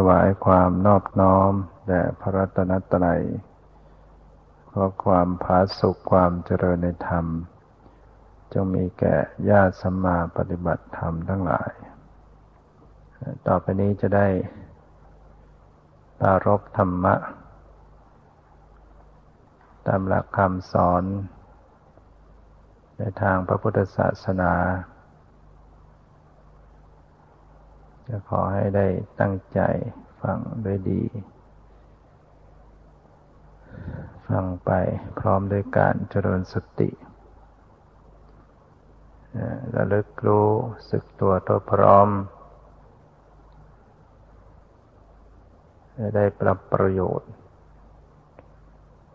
ถวายความนอบน้อมแด่พระรัตนตรัยขอความผาสุขความเจริญในธรรม จงมีแก่ญาติสัมมาปฏิบัติธรรมทั้งหลาย ต่อไปนี้จะได้ปารบธรรมะ ตามหลักคำสอน ในทางพระพุทธศาสนาจะ ขอให้ได้ตั้งใจฟังด้วยดี ฟังไปพร้อมด้วยการเจริญสติระลึกรู้สึกตัวตัวพร้อม ได้ปรับประโยชน์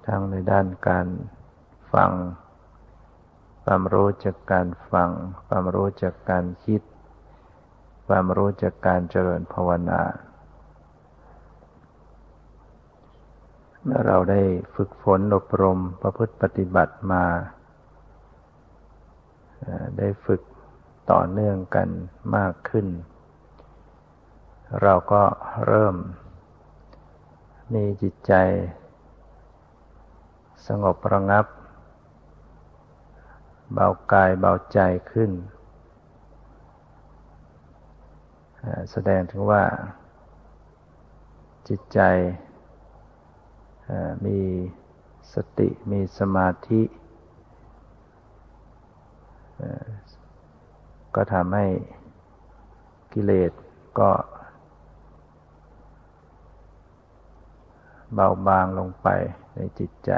ทั้งในด้านการฟัง ความรู้จากการฟัง ความรู้จากการคิด ความรู้จากการเจริญภาวนาเมื่อเราได้ฝึกฝนอบรมประพฤติปฏิบัติมา ได้ฝึกต่อเนื่องกันมากขึ้น เราก็เริ่ม มีจิตใจ สงบระงับ เบากายเบาใจขึ้น แสดงถึงว่าจิตใจมีสติมีสมาธิก็ทำให้กิเลสก็เบาบางลงไปในจิตใจ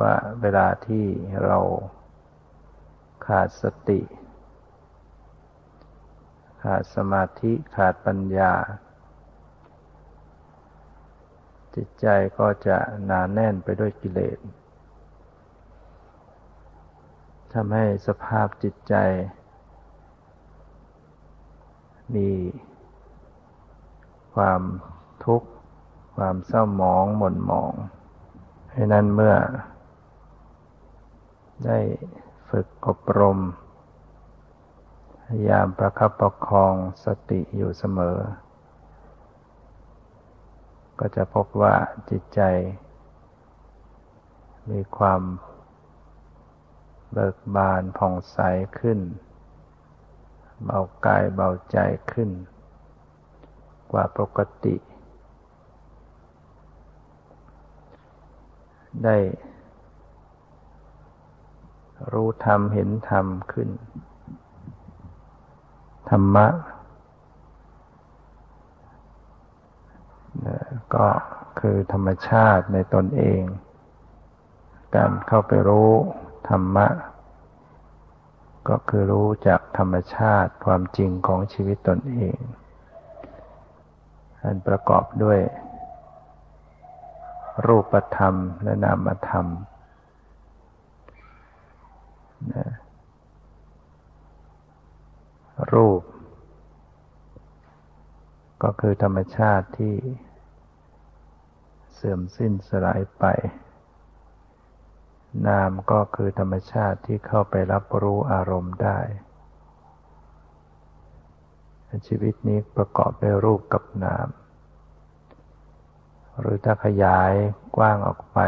ว่าเวลาที่เรา ขาดสติ ขาดสมาธิขาดปัญญา จิตใจก็จะหนาแน่นไปด้วยกิเลสทำให้สภาพจิตใจ มีความทุกข์ ความเศร้าหมองหม่นหมองให้นั้นเมื่อได้ ฝึกอบรม พยายามประคับประคองสติอยู่เสมอ ก็จะพบว่าจิตใจ มีความเบิกบานผ่องใสขึ้น เบากายเบาใจขึ้น กว่าปกติ ได้ รู้ธรรมเห็นธรรมขึ้น ธรรมะ ก็คือธรรมชาติในตนเอง การเข้าไปรู้ธรรมะ ก็คือรู้จากธรรมชาติความจริงของชีวิตตนเองอันประกอบด้วยรูปธรรมและนามธรรมรู รูป ก็คือธรรมชาติที่เสื่อมสิ้นสลายไป นามก็คือธรรมชาติที่เข้าไปรับรู้อารมณ์ได้ ชีวิตนี้ประกอบด้วยรูปกับนาม หรือถ้าขยายกว้างออกไป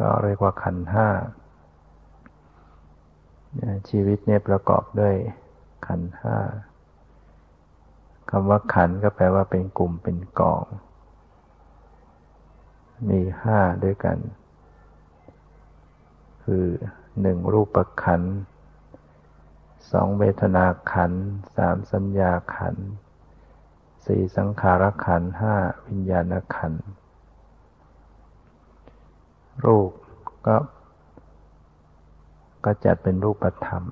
ก็เรียกว่าขันห้า ชีวิตเนี่ยประกอบด้วยขันห้าคำว่าขันก็แปลว่าเป็นกลุ่มเป็นกอง มีห้าด้วยกัน คือหนึ่งรูปขันสองเวทนาขันสามสัญญาขันสี่สังขารขันห้าวิญญาณขันรูปก็ ก็จัดเป็นรูปธรรม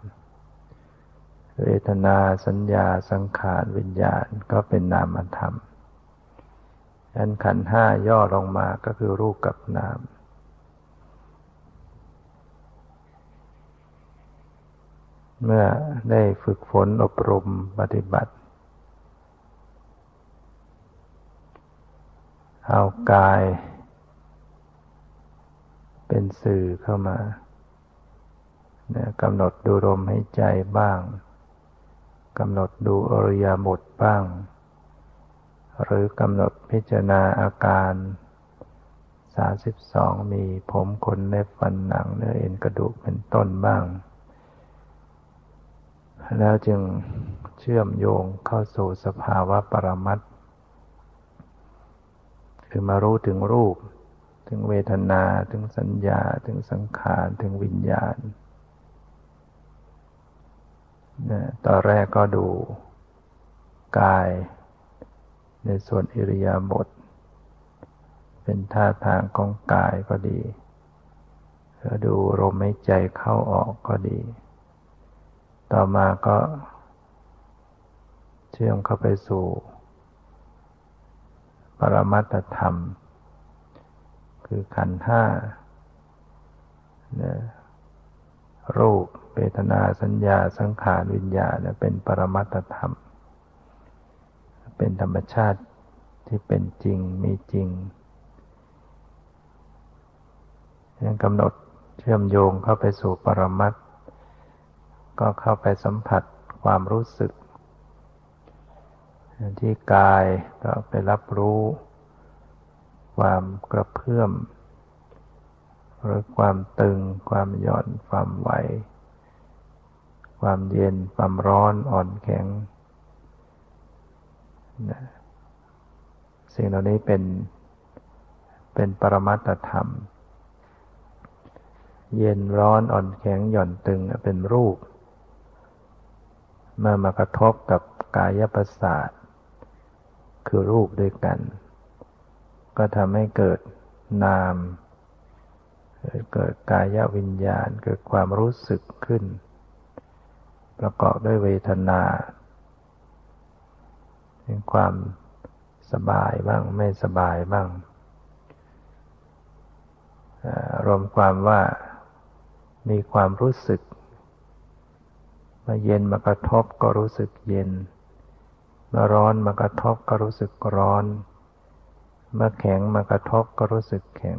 เวทนาสัญญาสังขารวิญญาณก็เป็นนามธรรมอันขันห้าย่อลงมาก็คือรูปกับนามเมื่อได้ฝึกฝนอบรมปฏิบัติ เอากาย เป็นสื่อเข้ามา กำหนดดูลมให้ใจบ้างกำหนดดูอริยบทบ้าง หรือกำหนดพิจารณาอาการ 32 มีผมขนเล็บฟันหนังเนื้อเอ็นกระดูกเป็นต้นบ้าง แล้วจึงเชื่อมโยงเข้าสู่สภาวะปรมัตคือมารู้ถึงรูป ถึงเวทนา ถึงสัญญา ถึงสังขาร ถึงวิญญาณ ตอนแรกก็ดูกาย ในส่วนอิริยาบถเป็นท่าทางของกายก็ดีแล้วดูลมหายใจเข้าออกก็ดี ต่อมาก็เชื่อมเข้าไปสู่ ปรมัตธรรม คือขันห้ารูป เวทนาสัญญาสังขารวิญญาณเป็นปรมัตธรรม เป็นธรรมชาติที่เป็นจริงมีจริงยังกำหนดเชื่อมโยงเข้าไปสู่ปรมัตก็เข้าไปสัมผัสความรู้สึก ที่กายก็ไปรับรู้ ความกระเพื่อม หรือความตึงความหย่อนความไหว ความเย็น ความร้อนอ่อนแข็งสิ่งเหล่านี้เป็นเป็นปรมัตธรรม เย็นร้อนอ่อนแข็งหย่อนตึงเป็นรูป เมื่อมากระทบกับกายประสาทคือรูปด้วยกัน ก็ทำให้เกิดนาม เกิดกายวิญญาณเกิดความรู้สึกขึ้น ประกอบด้วยเวทนาเป็นความสบายบ้างไม่สบายบ้าง รวมความว่ามีความรู้สึก มาเย็นมากระทบก็รู้สึกเย็น มาร้อนมากระทบก็รู้สึกร้อน มาแข็งมากระทบก็รู้สึกแข็ง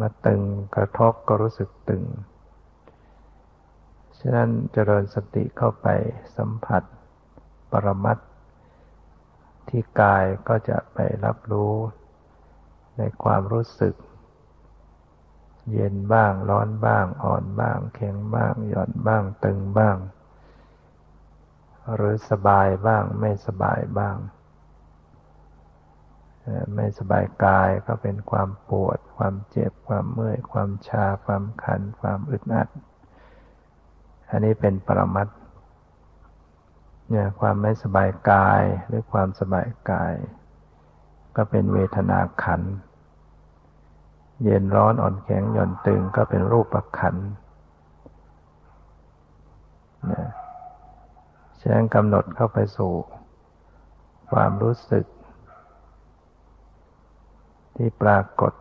มาตึงกระทบก็รู้สึกตึง ฉะนั้นเจริญสติเข้าไปสัมผัสปรมัตที่กายก็จะไปรับรู้ในความรู้สึก เย็นบ้างร้อนบ้างอ่อนบ้างแข็งบ้างหย่อนบ้างตึงบ้าง หรือสบายบ้างไม่สบายบ้าง ไม่สบายกายก็เป็นความปวด ความเจ็บความเมื่อย ความชา ความคัน ความอึดอัด อันนี้เป็นปรมัตเนี่ยความไม่สบายกายหรือความสบายกาย ก็เป็นเวทนาขัน เย็นร้อนอ่อนแข็งหย่อนตึงก็เป็นรูปขันเนี่ยฉะนั้นกำหนดเข้าไปสู่ ความรู้สึก ที่ปรากฏ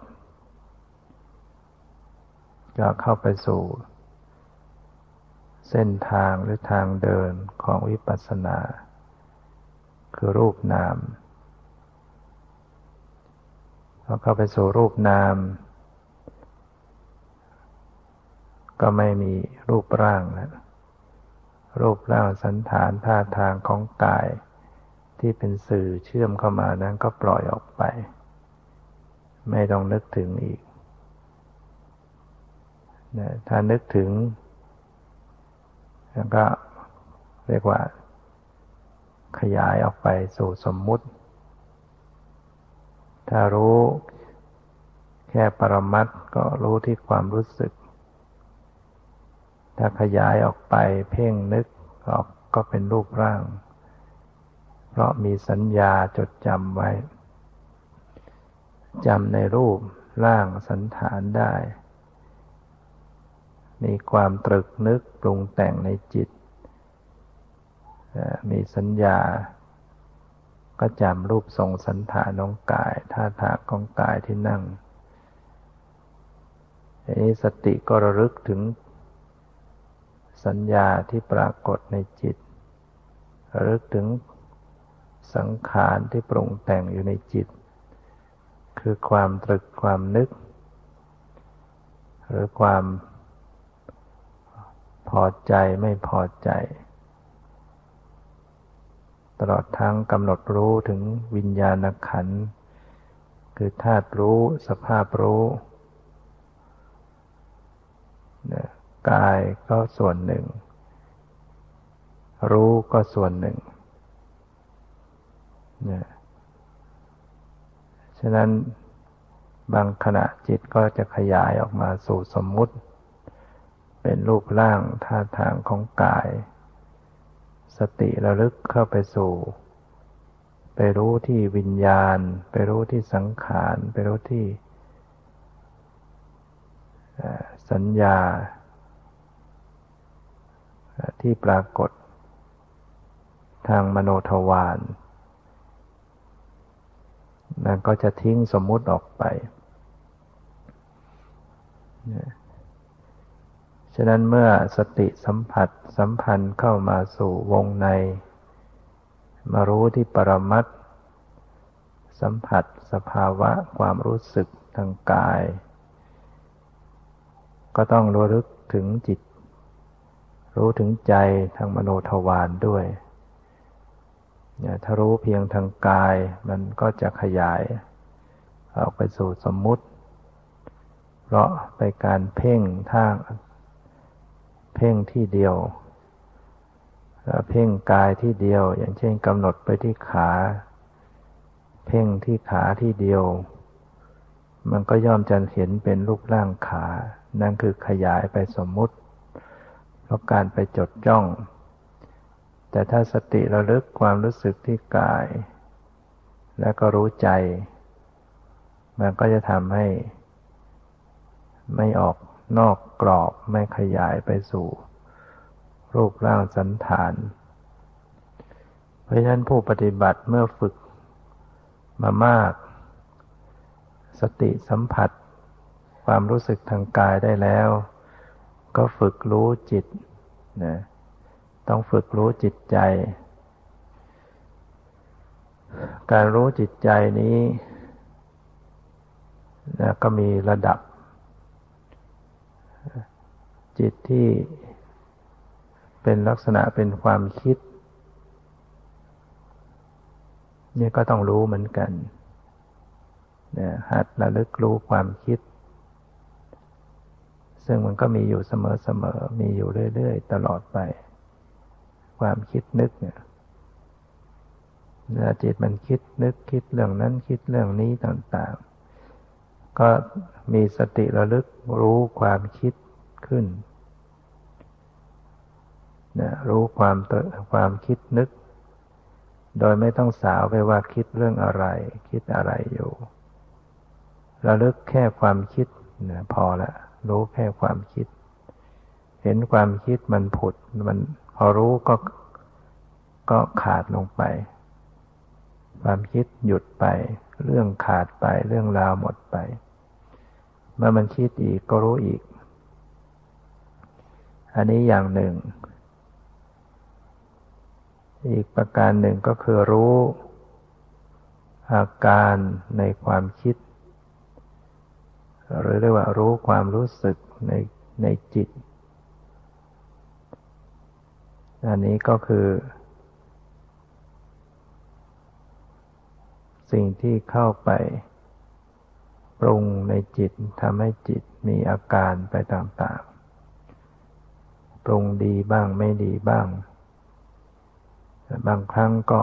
ก็เข้าไปสู่ เส้นทางหรือทางเดินของวิปัสสนา คือรูปนามพอเข้าไปสู่รูปนาม ก็ไม่มีรูปร่างแล้วรูปร่างสันฐานท่าทางของกาย ที่เป็นสื่อเชื่อมเข้ามานั้นก็ปล่อยออกไป ไม่ต้องนึกถึงอีกนะถ้านึกถึง แล้วก็เรียกว่า ขยายออกไปสู่สมมุติ ถ้ารู้แค่ปรมัตก็รู้ที่ความรู้สึก ถ้าขยายออกไปเพ่งนึกออกก็เป็นรูปร่าง เพราะมีสัญญาจดจำไว้จำในรูปร่างสันฐานได้ มีความตรึกนึกปรุงแต่งในจิต มีสัญญา ก็จำรูปทรงสันฐานของกาย ท่าทางของกายที่นั่งนี้สติก็ระลึกถึงสัญญาที่ปรากฏในจิต ระลึกถึงสังขารที่ปรุงแต่งอยู่ในจิต คือความตรึกความนึก หรือความ พอใจไม่พอใจ ตลอดทั้งกำหนดรู้ถึงวิญญาณขันธ์คือธาตุรู้สภาพรู้กายก็ส่วนหนึ่ง รู้ก็ส่วนหนึ่งเนี่ยฉะนั้นบางขณะจิตก็จะขยายออกมาสู่สมมุติ เป็นรูปร่างท่าทางของกาย สติระลึกเข้าไปสู่ ไปรู้ที่วิญญาณ ไปรู้ที่สังขาร ไปรู้ที่สัญญา ที่ปรากฏ ทางมโนทวารมันก็จะทิ้งสมมุติออกไป ฉะนั้นเมื่อสติสัมผัสสัมพันธ์เข้ามาสู่วงใน มารู้ที่ปรมัตสัมผัสสภาวะความรู้สึกทางกาย ก็ต้องรู้ลึกถึงจิต รู้ถึงใจทางมโนทวารด้วยถ้ารู้เพียงทางกายมันก็จะขยาย ออกไปสู่สมมุติ เพราะไปการเพ่งทาง เพ่งที่เดียวเพ่งกายที่เดียว อย่างเช่นกำหนดไปที่ขา เพ่งที่ขาที่เดียว มันก็ย่อมจะเห็นเป็นรูปร่างขา นั่นคือขยายไปสมมุติ เพราะการไปจดจ้อง แต่ถ้าสติระลึกความรู้สึกที่กาย แล้วก็รู้ใจ มันก็จะทำให้ไม่ออก นอกกรอบไม่ขยายไปสู่ รูปร่างสันฐาน เพราะฉะนั้นผู้ปฏิบัติเมื่อฝึกมามาก สติสัมผัส ความรู้สึกทางกายได้แล้ว ก็ฝึกรู้จิตนะต้องฝึกรู้จิตใจ การรู้จิตใจนี้นะก็มีระดับ จิตที่เป็นลักษณะเป็นความคิดนี่ก็ต้องรู้เหมือนกันนะหัดระลึกรู้ความคิด ซึ่งมันก็มีอยู่เสมอๆ มีอยู่เรื่อยๆ ตลอดไป ความคิดนึกเนี่ยเนื้อจิตมันคิดนึกคิดเรื่องนั้นคิดเรื่องนี้ต่างๆ ก็มีสติระลึกรู้ความคิดขึ้น นะรู้ความความคิดนึก โดยไม่ต้องสาวไปว่าคิดเรื่องอะไร คิดอะไรอยู่ระลึกแค่ความคิดนะพอละรู้แค่ความคิด เห็นความคิดมันผุดมันพอรู้ก็ก็ขาดลงไป ความคิดหยุดไป เรื่องขาดไปเรื่องราวหมดไป เมื่อมันคิดอีกก็รู้อีก อันนี้อย่างหนึ่ง อีกประการหนึ่งก็คือรู้ อาการในความคิด หรือเรียกว่ารู้ความรู้สึกในในจิต อันนี้ก็คือ สิ่งที่เข้าไปปรุงในจิตทำให้จิตมีอาการไปต่างๆ ปรุงดีบ้างไม่ดีบ้าง บางครั้งก็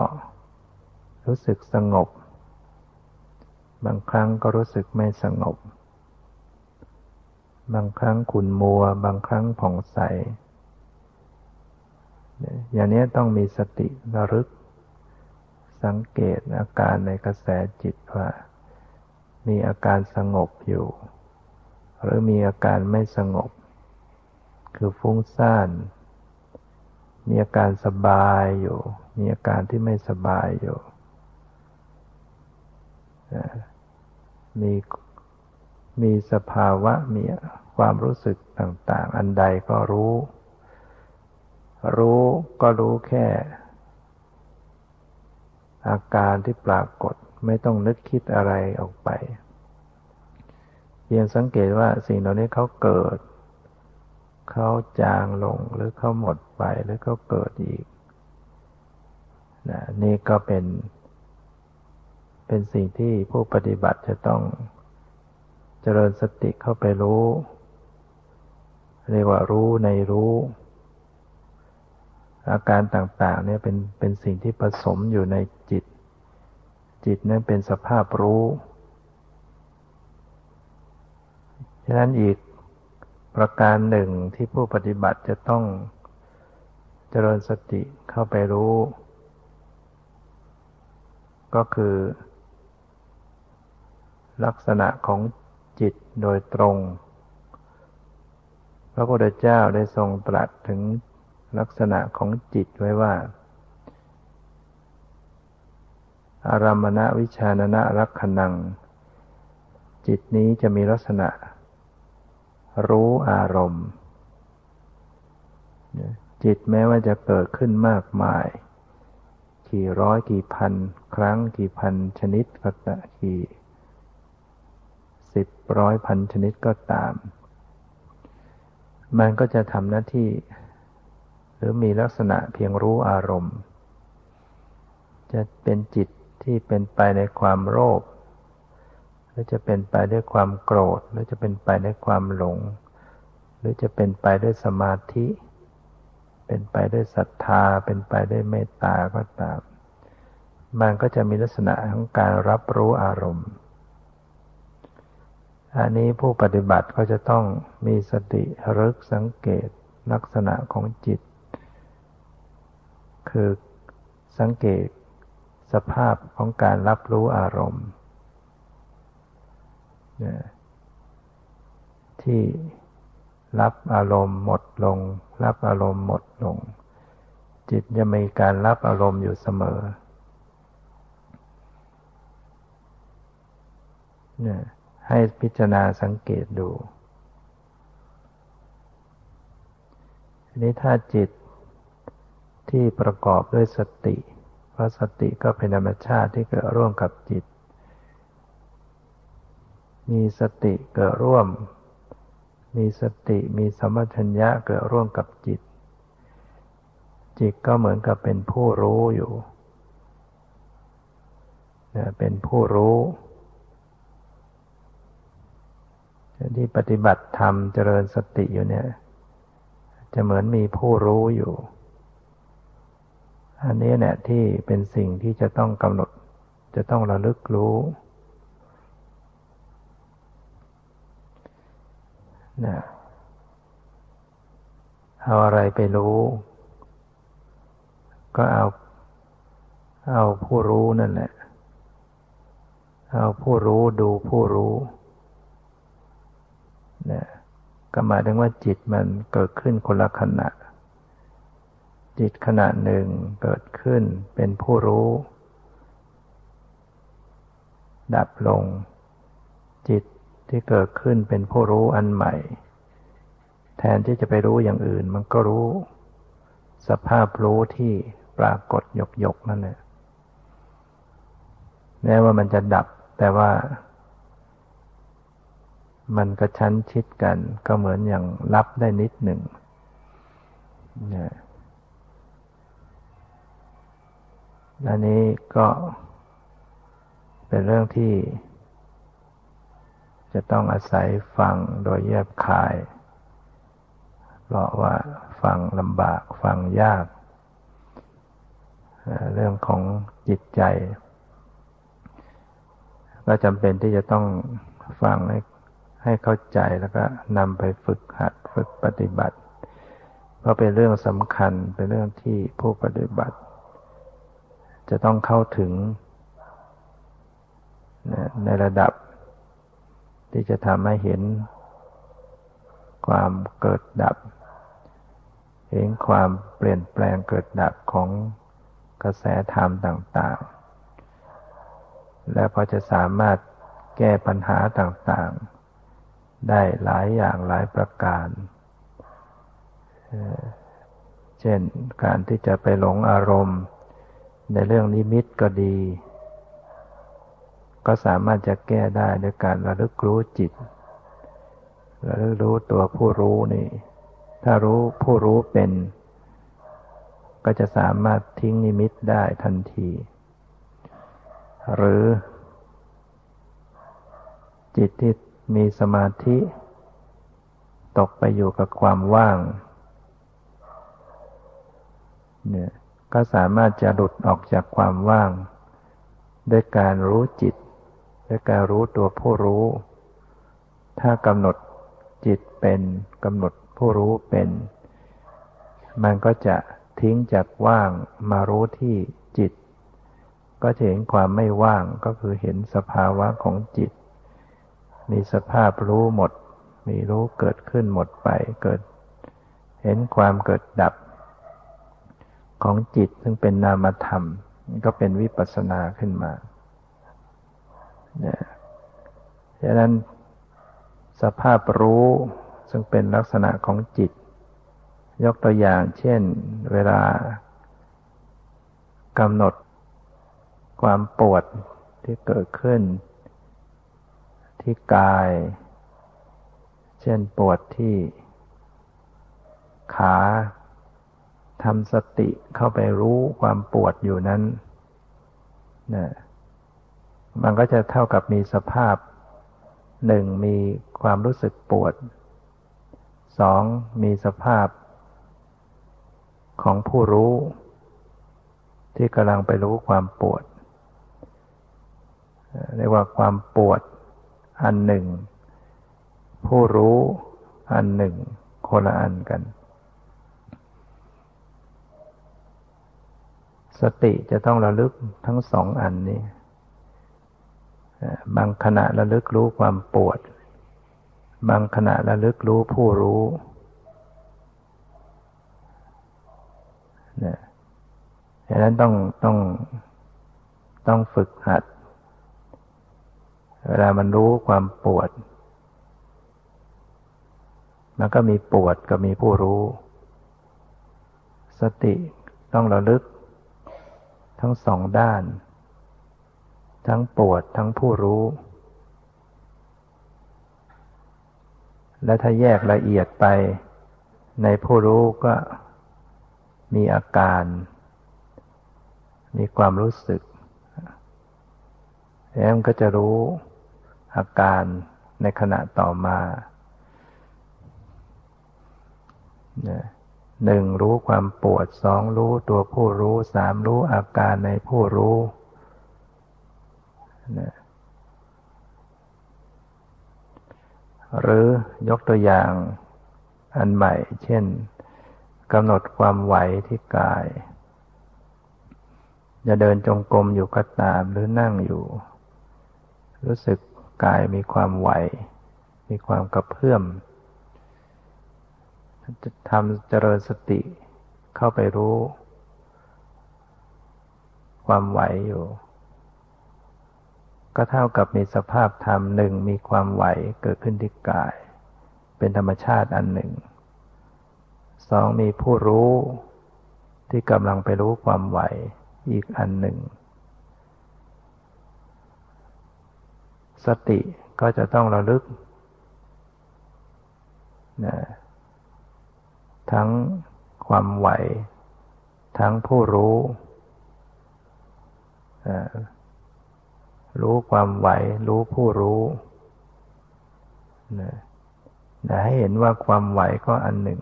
รู้สึกสงบ บางครั้งก็รู้สึกไม่สงบ บางครั้งขุ่นมัว บางครั้งผ่องใส อย่างนี้ต้องมีสติระลึก สังเกตอาการในกระแสจิตว่า มีอาการสงบอยู่ หรือมีอาการไม่สงบ คือฟุ้งซ่าน มีอาการสบายอยู่ มีอาการที่ไม่สบายอยู่ มีมีสภาวะมีความรู้สึกต่าง ๆ อันใดก็รู้ รู้ก็รู้แค่ อาการที่ปรากฏไม่ต้องนึกคิดอะไรออกไป เพียงสังเกตว่าสิ่งเหล่านี้เขาเกิด เขาจางลงหรือเขาหมดไปหรือเขาเกิดอีกนะนี่ก็เป็น เป็นสิ่งที่ผู้ปฏิบัติจะต้องเจริญสติเข้าไปรู้ เรียกว่ารู้ในรู้ อาการต่างๆเนี่ยเป็นเป็นสิ่งที่ผสมอยู่ในจิต จิตนั้นเป็นสภาพรู้ ฉะนั้นอีก ประการหนึ่งที่ผู้ปฏิบัติจะต้องเจริญสติเข้าไปรู้ ก็คือ ลักษณะของจิตโดยตรง พระพุทธเจ้าได้ทรงตรัสถึงลักษณะของจิตไว้ว่า อารามณวิชานนะรักขนัง จิตนี้จะมีลักษณะ รู้อารมณ์ จิตแม้ว่าจะเกิดขึ้นมากมาย กี่ร้อยกี่พัน ครั้งกี่พันชนิดก็ตามกี่สิบร้อยพันชนิดก็ตาม มันก็จะทำหน้าที่ หรือมีลักษณะเพียงรู้อารมณ์ จะเป็นจิตที่เป็นไปในความโลภ หรือจะเป็นไปด้วยความโกรธ หรือจะเป็นไปด้วยความหลง หรือจะเป็นไปด้วยสมาธิ เป็นไปด้วยศรัทธา เป็นไปด้วยเมตตาก็ตาม มันก็จะมีลักษณะของการรับรู้อารมณ์ อันนี้ผู้ปฏิบัติก็จะต้องมีสติรึกสังเกตลักษณะของจิต คือสังเกตสภาพของการรับรู้อารมณ์ ที่รับอารมณ์หมดลง รับอารมณ์หมดลง จิตจะมีการรับอารมณ์อยู่เสมอเนี่ยให้พิจารณาสังเกตดูทีนี้ถ้าจิตที่ประกอบด้วยสติ เพราะสติก็เป็นธรรมชาติที่เกิดร่วมกับจิต มีสติเกิดร่วม มีสติมีสมัชัญญะเกิดร่วมกับจิต จิตก็เหมือนกับเป็นผู้รู้อยู่เป็นผู้รู้ ที่ปฏิบัติธรรมเจริญสติอยู่เนี่ย จะเหมือนมีผู้รู้อยู่ อันนี้เนี่ยที่เป็นสิ่งที่จะต้องกำหนดจะต้องระลึกรู้ นะเอาอะไรไปรู้ ก็เอา เอาผู้รู้นั่นแหละ เอาผู้รู้ดูผู้รู้นะก็หมายถึงว่าจิตมันเกิดขึ้นคนละขณะ จิตขณะหนึ่งเกิดขึ้นเป็นผู้รู้ ดับลง จิต ที่เกิดขึ้นเป็นผู้รู้อันใหม่ แทนที่จะไปรู้อย่างอื่น มันก็รู้ สภาพรู้ที่ปรากฏหยกหยกนั่นแหละแม้ว่ามันจะดับแต่ว่า มันกระชั้นชิดกัน ก็เหมือนอย่างรับได้นิดหนึ่งเนี่ยอันนี้ก็เป็นเรื่องที่ จะต้องอาศัยฟังโดยแยบคาย เพราะว่าฟังลำบากฟังยาก เรื่องของจิตใจ ก็จำเป็นที่จะต้องฟังให้ให้เข้าใจแล้วก็นำไปฝึกหัดฝึกปฏิบัติ เพราะเป็นเรื่องสำคัญเป็นเรื่องที่ผู้ปฏิบัติ จะต้องเข้าถึงในระดับ ที่จะทำให้เห็นความเกิดดับ เห็นความเปลี่ยนแปลงเกิดดับของกระแสธรรมต่าง ๆ และพอจะสามารถแก้ปัญหาต่างๆ ได้หลายอย่างหลายประการ เช่นการที่จะไปหลงอารมณ์ ในเรื่องนิมิตก็ดี ก็สามารถจะแก้ได้ด้วยการระลึกรู้จิต ระลึกรู้ตัวผู้รู้นี่ ถ้ารู้ผู้รู้เป็น ก็จะสามารถทิ้งนิมิตได้ทันที หรือ จิตที่มีสมาธิ ตกไปอยู่กับความว่าง เนี่ยก็สามารถจะหลุดออกจากความว่าง ด้วยการรู้จิต ด้วยการรู้ตัวผู้รู้ ถ้ากำหนดจิตเป็นกำหนดผู้รู้เป็น มันก็จะทิ้งจากว่างมารู้ที่จิต ก็จะเห็นความไม่ว่างก็คือเห็นสภาวะของจิต มีสภาพรู้หมด มีรู้เกิดขึ้นหมดไปเกิด เห็นความเกิดดับ ของจิตซึ่งเป็นนามธรรม ก็เป็นวิปัสสนาขึ้นมา ดังนั้นสภาพรู้ซึ่งเป็นลักษณะของจิต ยกตัวอย่างเช่นเวลากำหนดความปวดที่เกิดขึ้น ที่กาย เช่นปวดที่ ขาทำสติเข้าไปรู้ความปวดอยู่นั้นนะ มันก็จะเท่ากับมีสภาพหนึ่งมีความรู้สึกปวดสองมีสภาพของผู้รู้ ที่กำลังไปรู้ความปวดเรียกว่าความปวดอันหนึ่ง ผู้รู้อันหนึ่งคนละอันกัน สติจะต้องระลึกทั้งสองอันนี้ บางขณะระลึกรู้ความปวด บางขณะระลึกรู้ผู้รู้ดังนั้นต้องต้องต้องฝึกหัด เวลามันรู้ความปวด มันก็มีปวดก็มีผู้รู้ สติต้องระลึกทั้งสองด้าน ทั้งปวดทั้งผู้รู้ และถ้าแยกละเอียดไป ในผู้รู้ก็มีอาการ มีความรู้สึกแล้วมันก็จะรู้อาการในขณะต่อมาหนึ่งรู้ความปวดสองรู้ตัวผู้รู้สามรู้อาการในผู้รู้ นะหรือยกตัวอย่างอันใหม่ เช่นกำหนดความไหวที่กาย จะเดินจงกรมอยู่ก็ตามหรือนั่งอยู่ รู้สึกกายมีความไหว มีความกระเพื่อมจะทำเจริญสติเข้าไปรู้ ความไหวอยู่ ก็เท่ากับมีสภาพธรรมหนึ่งมีความไหวเกิดขึ้นที่กาย เป็นธรรมชาติอันหนึ่งสองมีผู้รู้ที่กำลังไปรู้ความไหวอีกอันหนึ่ง สติก็จะต้องระลึกนะทั้งความไหว ทั้งผู้รู้ รู้ความไหว รู้ผู้รู้นะให้เห็นว่าความไหวก็อันหนึ่ง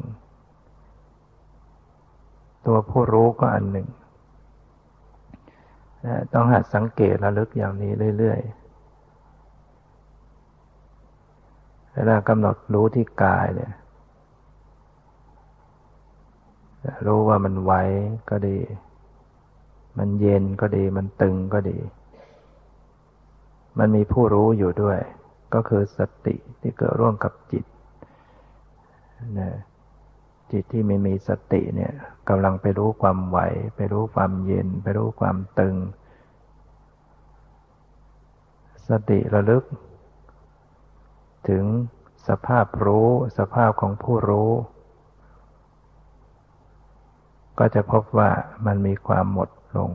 ตัวผู้รู้ก็อันหนึ่งต้องหัดสังเกตระลึกอย่างนี้เรื่อยๆเวลากำหนดรู้ที่กายเนี่ยรู้ว่ามันไหวก็ดี มันเย็นก็ดี มันตึงก็ดี มันมีผู้รู้อยู่ด้วย ก็คือสติที่เกิดร่วมกับจิตนะจิตที่ไม่มีสติเนี่ยกำลังไปรู้ความไหว ไปรู้ความเย็น ไปรู้ความตึง สติระลึก ถึงสภาพรู้ สภาพของผู้รู้ ก็จะพบว่ามันมีความหมดลง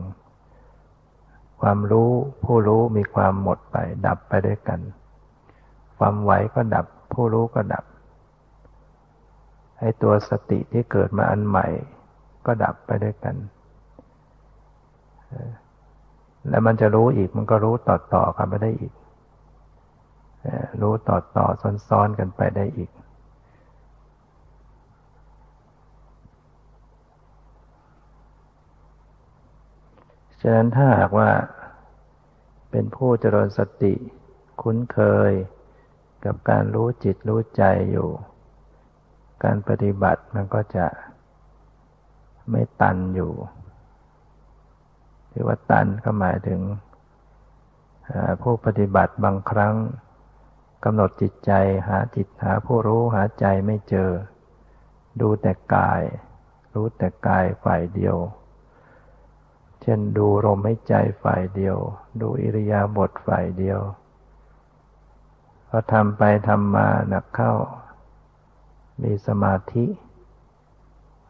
ความรู้ผู้รู้มีความหมดไป ดับไปด้วยกัน ความไหวก็ดับ ผู้รู้ก็ดับไอ้ตัวสติที่เกิดมาอันใหม่ ก็ดับไปด้วยกัน แล้วมันจะรู้อีกมันก็รู้ต่อๆกันไปได้อีก รู้ต่อๆซ้อนๆกันไปได้อีก ฉะนั้นถ้าหากว่าเป็นผู้เจริญสติคุ้นเคยกับการรู้จิตรู้ใจอยู่ การปฏิบัติมันก็จะไม่ตันอยู่ที่ว่าตันก็หมายถึงผู้ปฏิบัติบางครั้งกำหนดจิตใจหาจิตหาผู้รู้หาใจไม่เจอ ดูแต่กาย รู้แต่กายฝ่ายเดียว เช่นดูลมหายใจฝ่ายเดียว ดูอิริยาบถฝ่ายเดียวพอทำไปทำมาหนักเข้า มีสมาธิ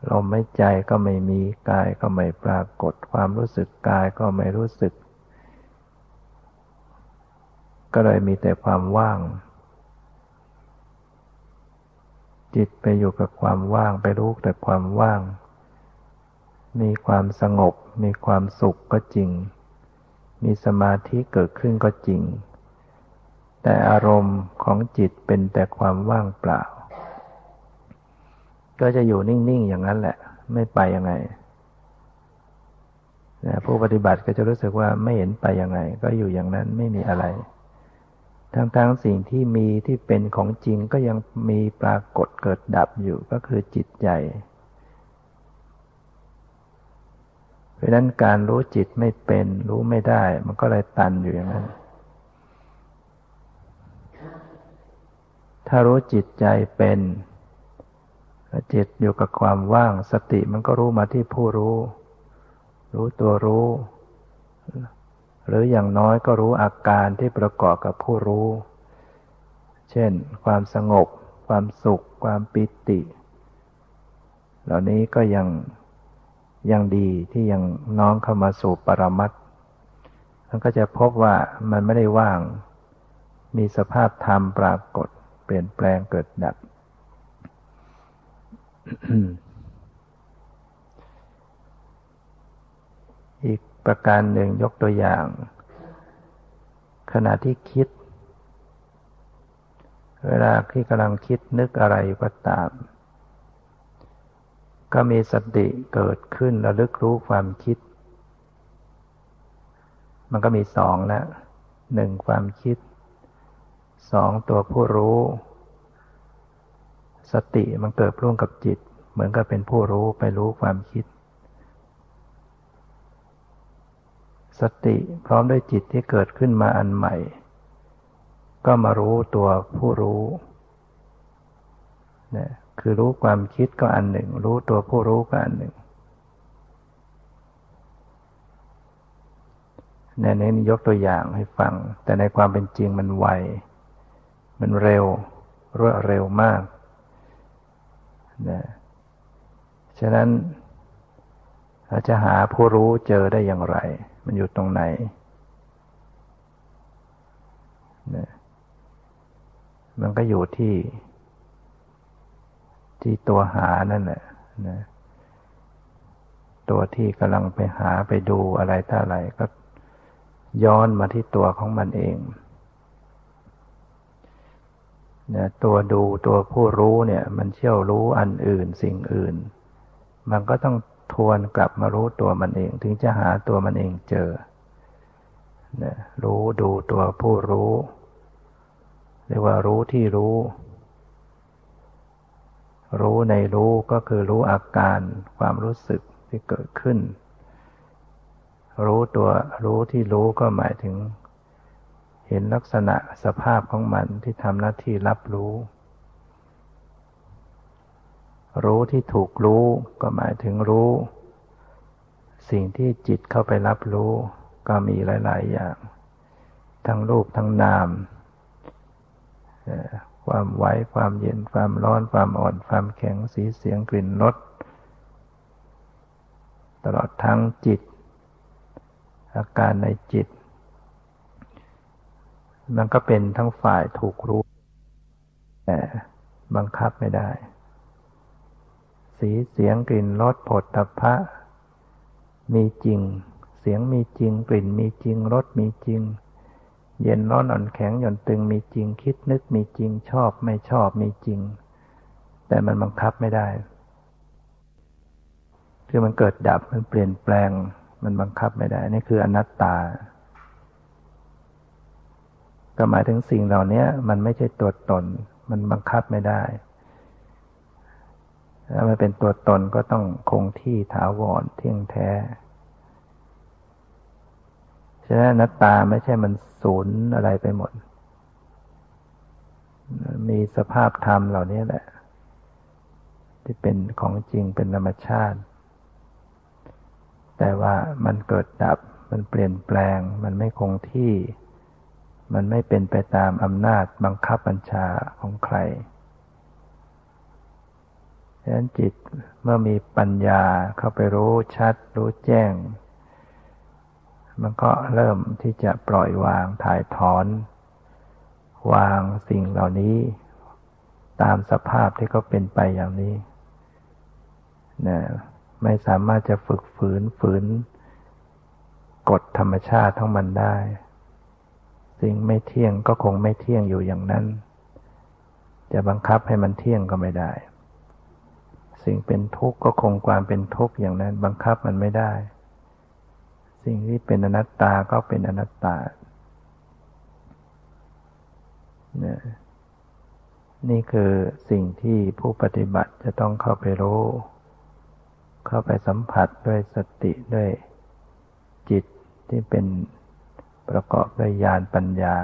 ลมหายใจก็ไม่มีกายก็ไม่ปรากฏ ความรู้สึกกายก็ไม่รู้สึก ก็เลยมีแต่ความว่าง จิตไปอยู่กับความว่างไปรู้แต่ความว่าง มีความสงบ มีความสุขก็จริง มีสมาธิเกิดขึ้นก็จริง แต่อารมณ์ของจิตเป็นแต่ความว่างเปล่า ก็จะอยู่นิ่ง ๆ อย่างนั้นแหละ ไม่ไปยังไงนะผู้ปฏิบัติก็จะรู้สึกว่าไม่เห็นไปยังไง ก็อยู่อย่างนั้นไม่มีอะไร ทั้งๆสิ่งที่มีที่เป็นของจริงก็ยังมีปรากฏเกิดดับอยู่ก็คือจิตใจ เพ ราะนั้นการรู้จิตไม่เป็น รู้ไม่ได้ มันก็เลยตันอยู่อย่างนั้น ถ้ารู้จิตใจเป็นจิตอยู่กับความว่าง สติมันก็รู้มาที่ผู้รู้ รู้ตัวรู้ หรืออย่างน้อยก็รู้อาการที่ประกอบกับผู้รู้ เช่น ความสงบ ความสุข ความปิติ เหล่านี้ก็ยัง ยังดีที่ยังน้อมเข้ามาสู่ปรมัตมันก็จะพบว่ามันไม่ได้ว่าง มีสภาพธรรมปรากฏ เปลี่ยนแปลงเกิดดับ อีกประการหนึ่งยกตัวอย่าง ขณะที่คิด เวลาที่กำลังคิดนึกอะไรก็ตาม ก็มีสติเกิดขึ้นระลึกรู้ความคิด มันก็มีสองแล้วหนึ่งความคิดสองตัวผู้รู้ สติมันเกิดร่วมกับจิต เหมือนกับเป็นผู้รู้ไปรู้ความคิด สติพร้อมด้วยจิตที่เกิดขึ้นมาอันใหม่ ก็มารู้ตัวผู้รู้เนะ คือรู้ความคิดก็อันหนึ่ง รู้ตัวผู้รู้ก็อันหนึ่งในนี้ยกตัวอย่างให้ฟัง แต่ในความเป็นจริงมันไว มันเร็ว รวดเร็วมากนะฉะนั้นเราจะหาผู้รู้เจอได้อย่างไร มันอยู่ตรงไหนนะมันก็อยู่ที่ ที่ตัวหานั่นแหละนะตัวที่กำลังไปหาไปดูอะไรท่าอะไรก็ย้อนมาที่ตัวของมันเองนะตัวดูตัวผู้รู้เนี่ย มันเชี่ยวรู้อันอื่นสิ่งอื่น มันก็ต้องทวนกลับมารู้ตัวมันเอง ถึงจะหาตัวมันเองเจอนะรู้ดูตัวผู้รู้ เรียกว่ารู้ที่รู้ รู้ในรู้ก็คือรู้อาการความรู้สึกที่เกิดขึ้น รู้ตัวรู้ที่รู้ก็หมายถึง เห็นลักษณะสภาพของมันที่ทำหน้าที่รับรู้ รู้ที่ถูกรู้ก็หมายถึงรู้ สิ่งที่จิตเข้าไปรับรู้ ก็มีหลาย ๆ อย่าง ทั้งรูปทั้งนาม ความไหวความเย็นความร้อนความอ่อนความแข็งสีเสียงกลิ่นรสตลอดทั้งจิต อาการในจิต มันก็เป็นทั้งฝ่ายถูกรู้ แต่บังคับไม่ได้ สีเสียงกลิ่นรสผลตภะมีจริง เสียงมีจริง กลิ่นมีจริงรสมีจริง เย็นร้อนอ่อนแข็งหย่อนตึงมีจริงคิดนึกมีจริงชอบไม่ชอบมีจริง แต่มันบังคับไม่ได้ คือมันเกิดดับมันเปลี่ยนแปลง มันบังคับไม่ได้ นี่คืออนัตตา ก็หมายถึงสิ่งเหล่านี้มันไม่ใช่ตัวตน มันบังคับไม่ได้ถ้ามันเป็นตัวตนก็ต้องคงที่ถาวรเที่ยงแท้ะนั้นนัตตาไม่ใช่มันศูนย์อะไรไปหมด มีสภาพธรรมเหล่านี้แหละ ที่เป็นของจริงเป็นธรรมชาติ แต่ว่ามันเกิดดับ มันเปลี่ยนแปลง มันไม่คงที่ มันไม่เป็นไปตามอำนาจบังคับบัญชาของใครฉะนั้นจิตเมื่อมีปัญญาเข้าไปรู้ชัด รู้แจ้ง มันก็เริ่มที่จะปล่อยวางถ่ายถอน วางสิ่งเหล่านี้ ตามสภาพที่เขาเป็นไปอย่างนี้นะไม่สามารถจะฝึกฝืนฝืนกฎธรรมชาติทั้งมันได้ สิ่งไม่เที่ยงก็คงไม่เที่ยงอยู่อย่างนั้น จะบังคับให้มันเที่ยงก็ไม่ได้ สิ่งเป็นทุกข์ก็คงความเป็นทุกข์อย่างนั้น บังคับมันไม่ได้ สิ่งที่เป็นอนัตตาก็เป็นอนัตตาเนี่ยนี่คือสิ่งที่ผู้ปฏิบัติจะต้องเข้าไปรู้ เข้าไปสัมผัสด้วยสติด้วยจิตที่เป็นประกอบด้วยญาณปัญญา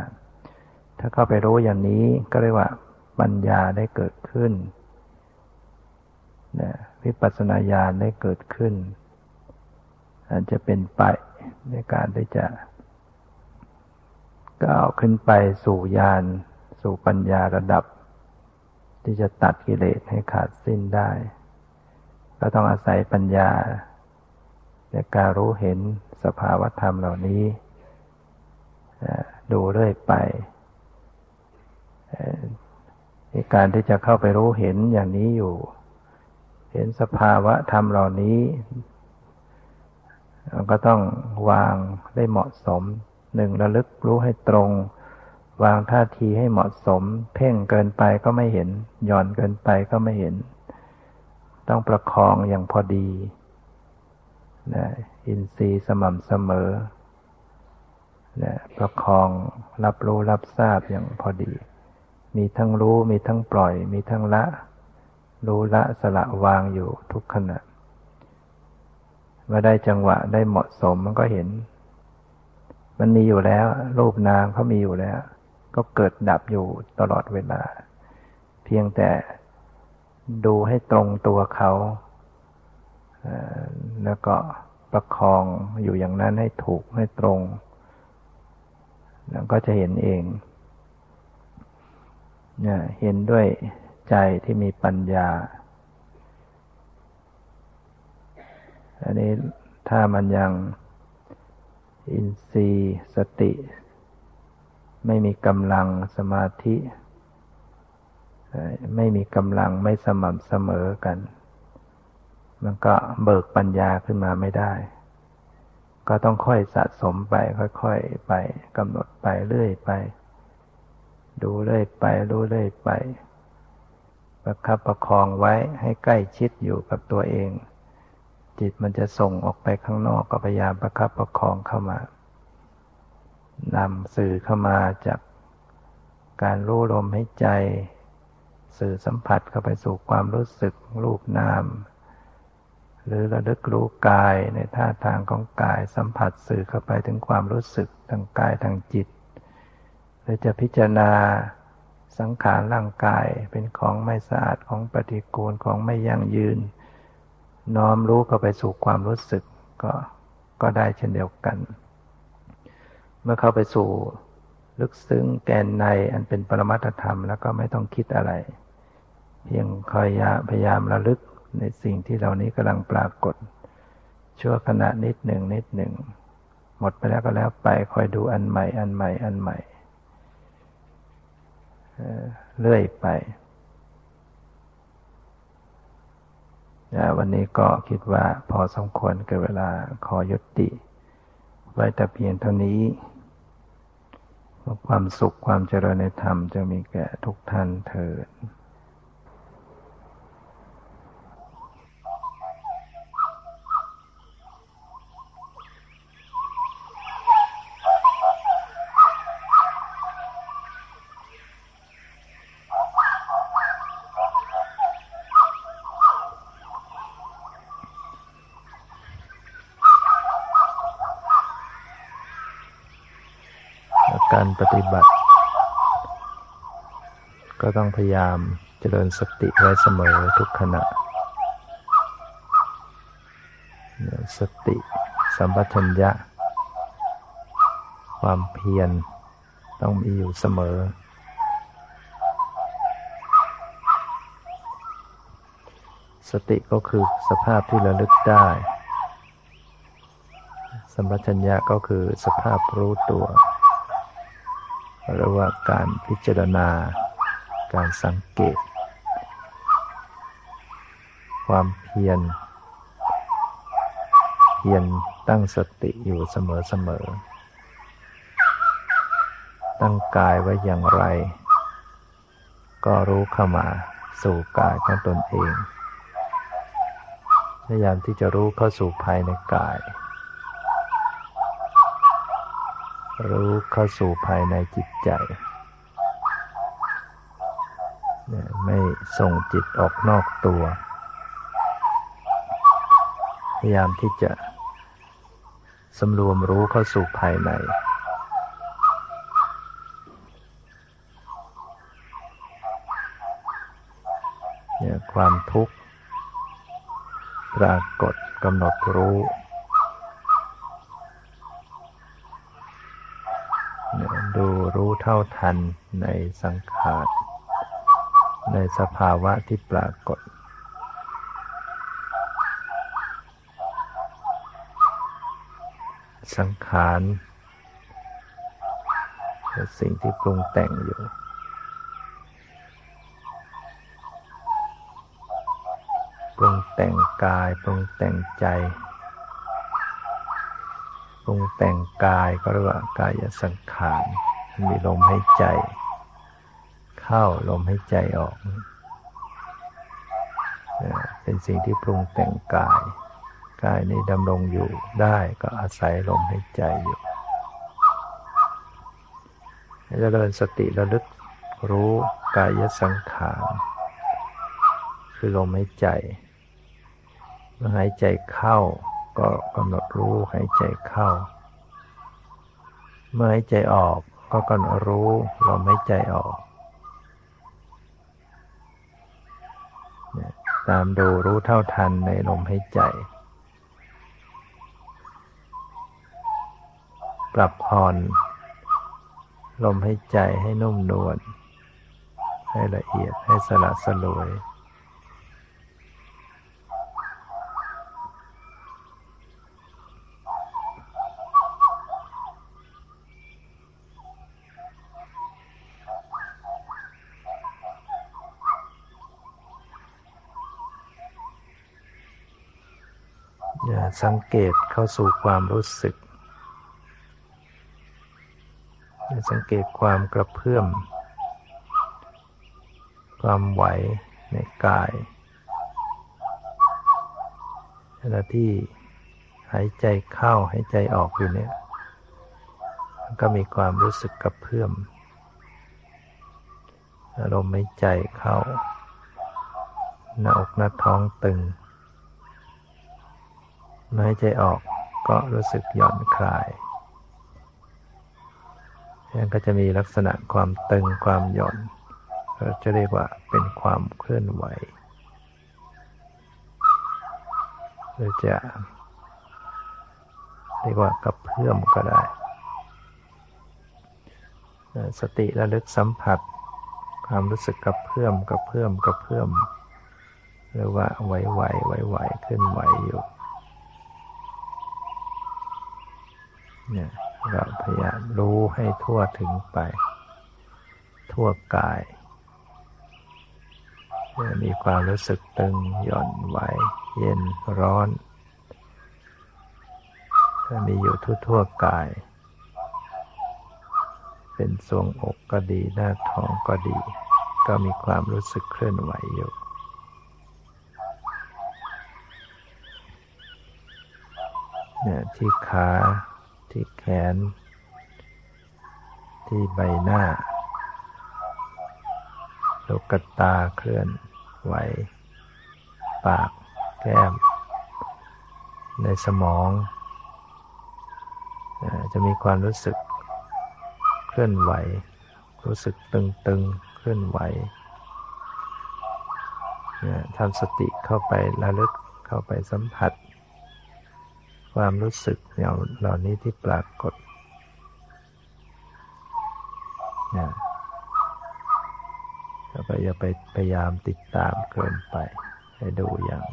ถ้าเข้าไปรู้อย่างนี้ก็เรียกว่าปัญญาได้เกิดขึ้นนะวิปัสสนาญาณได้เกิดขึ้นอาจจะเป็นไป ในการที่จะก้าวขึ้นไปสู่ญาณสู่ปัญญาระดับ ที่จะตัดกิเลสให้ขาดสิ้นได้ ก็ต้องอาศัยปัญญา ในการรู้เห็นสภาวธรรมเหล่านี้ ดูเรื่อยไปในการที่จะเข้าไปรู้เห็นอย่างนี้อยู่ เห็นสภาวะธรรมเหล่านี้ ก็ต้องวางได้เหมาะสมหนึ่งระลึกรู้ให้ตรง วางท่าทีให้เหมาะสม เพ่งเกินไปก็ไม่เห็น หย่อนเกินไปก็ไม่เห็น ต้องประคองอย่างพอดีนะอินทรีย์สม่ำเสมอนะประคองรับรู้รับทราบอย่างพอดี มีทั้งรู้มีทั้งปล่อย มีทั้งละ รู้ละสละวางอยู่ทุกขณะ เมื่อได้จังหวะได้เหมาะสมมันก็เห็น มันมีอยู่แล้ว รูปนามเขามีอยู่แล้ว ก็เกิดดับอยู่ตลอดเวลา เพียงแต่ดูให้ตรงตัวเขาแล้วก็ประคองอยู่อย่างนั้นให้ถูกให้ตรง แล้วก็จะเห็นเองเนี่ยเห็นด้วยใจที่มีปัญญา อันนี้ถ้ามันยังอินทรีย์สติ ไม่มีกำลังสมาธิ ไม่มีกำลังไม่สม่ำเสมอกัน มันก็เบิกปัญญาขึ้นมาไม่ได้ ก็ต้องค่อยสะสมไป ค่อยๆไปกำหนดไปเรื่อยไป ดูเรื่อยไปรู้เรื่อยไปประคับประคองไว้ให้ใกล้ชิดอยู่กับตัวเอง จิตมันจะส่งออกไปข้างนอกก็พยายามประคับประคองเข้ามานำสื่อเข้ามาจากการรู้ลมให้ใจ สื่อสัมผัสเข้าไปสู่ความรู้สึกรูปนาม หรือระลึกรู้กายในท่าทางของกายสัมผัสสื่อเข้าไปถึงความรู้สึกทางกายทางจิต หรือจะพิจารณาสังขารร่างกายเป็นของไม่สะอาดของปฏิกูลของไม่ยั่งยืน น้อมรู้เข้าไปสู่ความรู้สึกก็ก็ได้เช่นเดียวกัน เมื่อเข้าไปสู่ลึกซึ้งแกนในอันเป็นปรมัตธรรมแล้วก็ไม่ต้องคิดอะไร เพียงคอยยาพยายามระลึกในสิ่งที่เหล่านี้กำลังปรากฏ ชั่วขณะนิดหนึ่งนิดหนึ่ง หมดไปแล้วก็แล้วไปคอยดูอันใหม่อันใหม่อันใหม่เรื่อยไป วันนี้ก็คิดว่าพอสมควรเกิดเวลาขอยุติ ไว้แต่เพียงเท่านี้ความสุขความเจริญในธรรมจะมีแก่ทุกท่านเถิด การปฏิบัติ ก็ต้องพยายามเจริญสติไว้เสมอทุกขณะ สติสัมปชัญญะ ความเพียรต้องมีอยู่เสมอ สติก็คือสภาพที่ระลึกได้สัมปชัญญะก็คือสภาพรู้ตัว เรียกว่าการพิจารณา การสังเกต ความเพียรเพียรตั้งสติอยู่เสมอๆตั้งกายไว้อย่างไร ก็รู้เข้ามาสู่กายของตนเอง พยายามที่จะรู้เข้าสู่ภายในกาย รู้เข้าสู่ภายในจิตใจไม่ส่งจิตออกนอกตัว พยายามที่จะสำรวมรู้เข้าสู่ภายใน เนี่ยความทุกข์ ปรากฏกำหนดรู้ ดูรู้เท่าทันในสังขารในสภาวะที่ปรากฏ สังขารเป็นสิ่งที่ปรุงแต่งอยู่ปรุงแต่งกายปรุงแต่งใจปรุงแต่งกายก็เรียกว่ากายสังขาร มีลมหายใจ เข้าลมหายใจออก เป็นสิ่งที่ปรุงแต่งกาย กายนี้ดำรงอยู่ได้ก็อาศัยลมหายใจอยู่จะเริญสติระลึกรู้กายสังขารคือลมหายใจ เมื่อหายใจเข้า ก็กำหนดรู้หายใจเข้า เมื่อหายใจออก ก็กำหนดรู้ลมหายใจออก ตามดูรู้เท่าทันในลมหายใจ ปรับผ่อนลมหายใจให้นุ่มนวลให้ละเอียดให้สละสลวยสัง เกตเข้าสู่ความรู้สึกสังเกตความกระเพื่อม ความไหวในกายขณะที่หายใจเข้าหายใจออกอยู่เนี่ยก็มีความรู้สึกกระเพื่อมอารมณ์หายใจเข้าหน้าอกหน้าท้องตึง หายใจออกก็รู้สึกหย่อนคลายนั่นก็จะมีลักษณะความตึงความหย่อนเราจะเรียกว่าเป็นความเคลื่อนไหวหรือจะเรียกว่ากับเพื่อมก็ได้ สติระลึกสัมผัส ความรู้สึกกับเพื่อมกับเพื่อมกับเพื่อม หรือว่าไหวไหวไหวไหวขึ้นไหวอยู่ เนี่ยเราพยายามรู้ให้ทั่วถึงไป ทั่วกายมีความรู้สึกตึงหย่อนไหวเย็นร้อนถ้ามีอยู่ทั่วๆกาย เป็นทรวงอกก็ดีหน้าท้องก็ดี ก็มีความรู้สึกเคลื่อนไหวอยู่เนี่ยที่ขา ที่แขน ที่ใบหน้า ลูกตาเคลื่อนไหว ปากแก้ม ในสมอง จะมีความรู้สึกเคลื่อนไหว รู้สึกตึงๆ เคลื่อนไหวทำสติเข้าไประลึกเข้าไปสัมผัส ความรู้สึกเหล่านี้ที่ปรากฏนะเราไปอย่าไปพยายามติดตามเกินไป ให้ดูอย่าง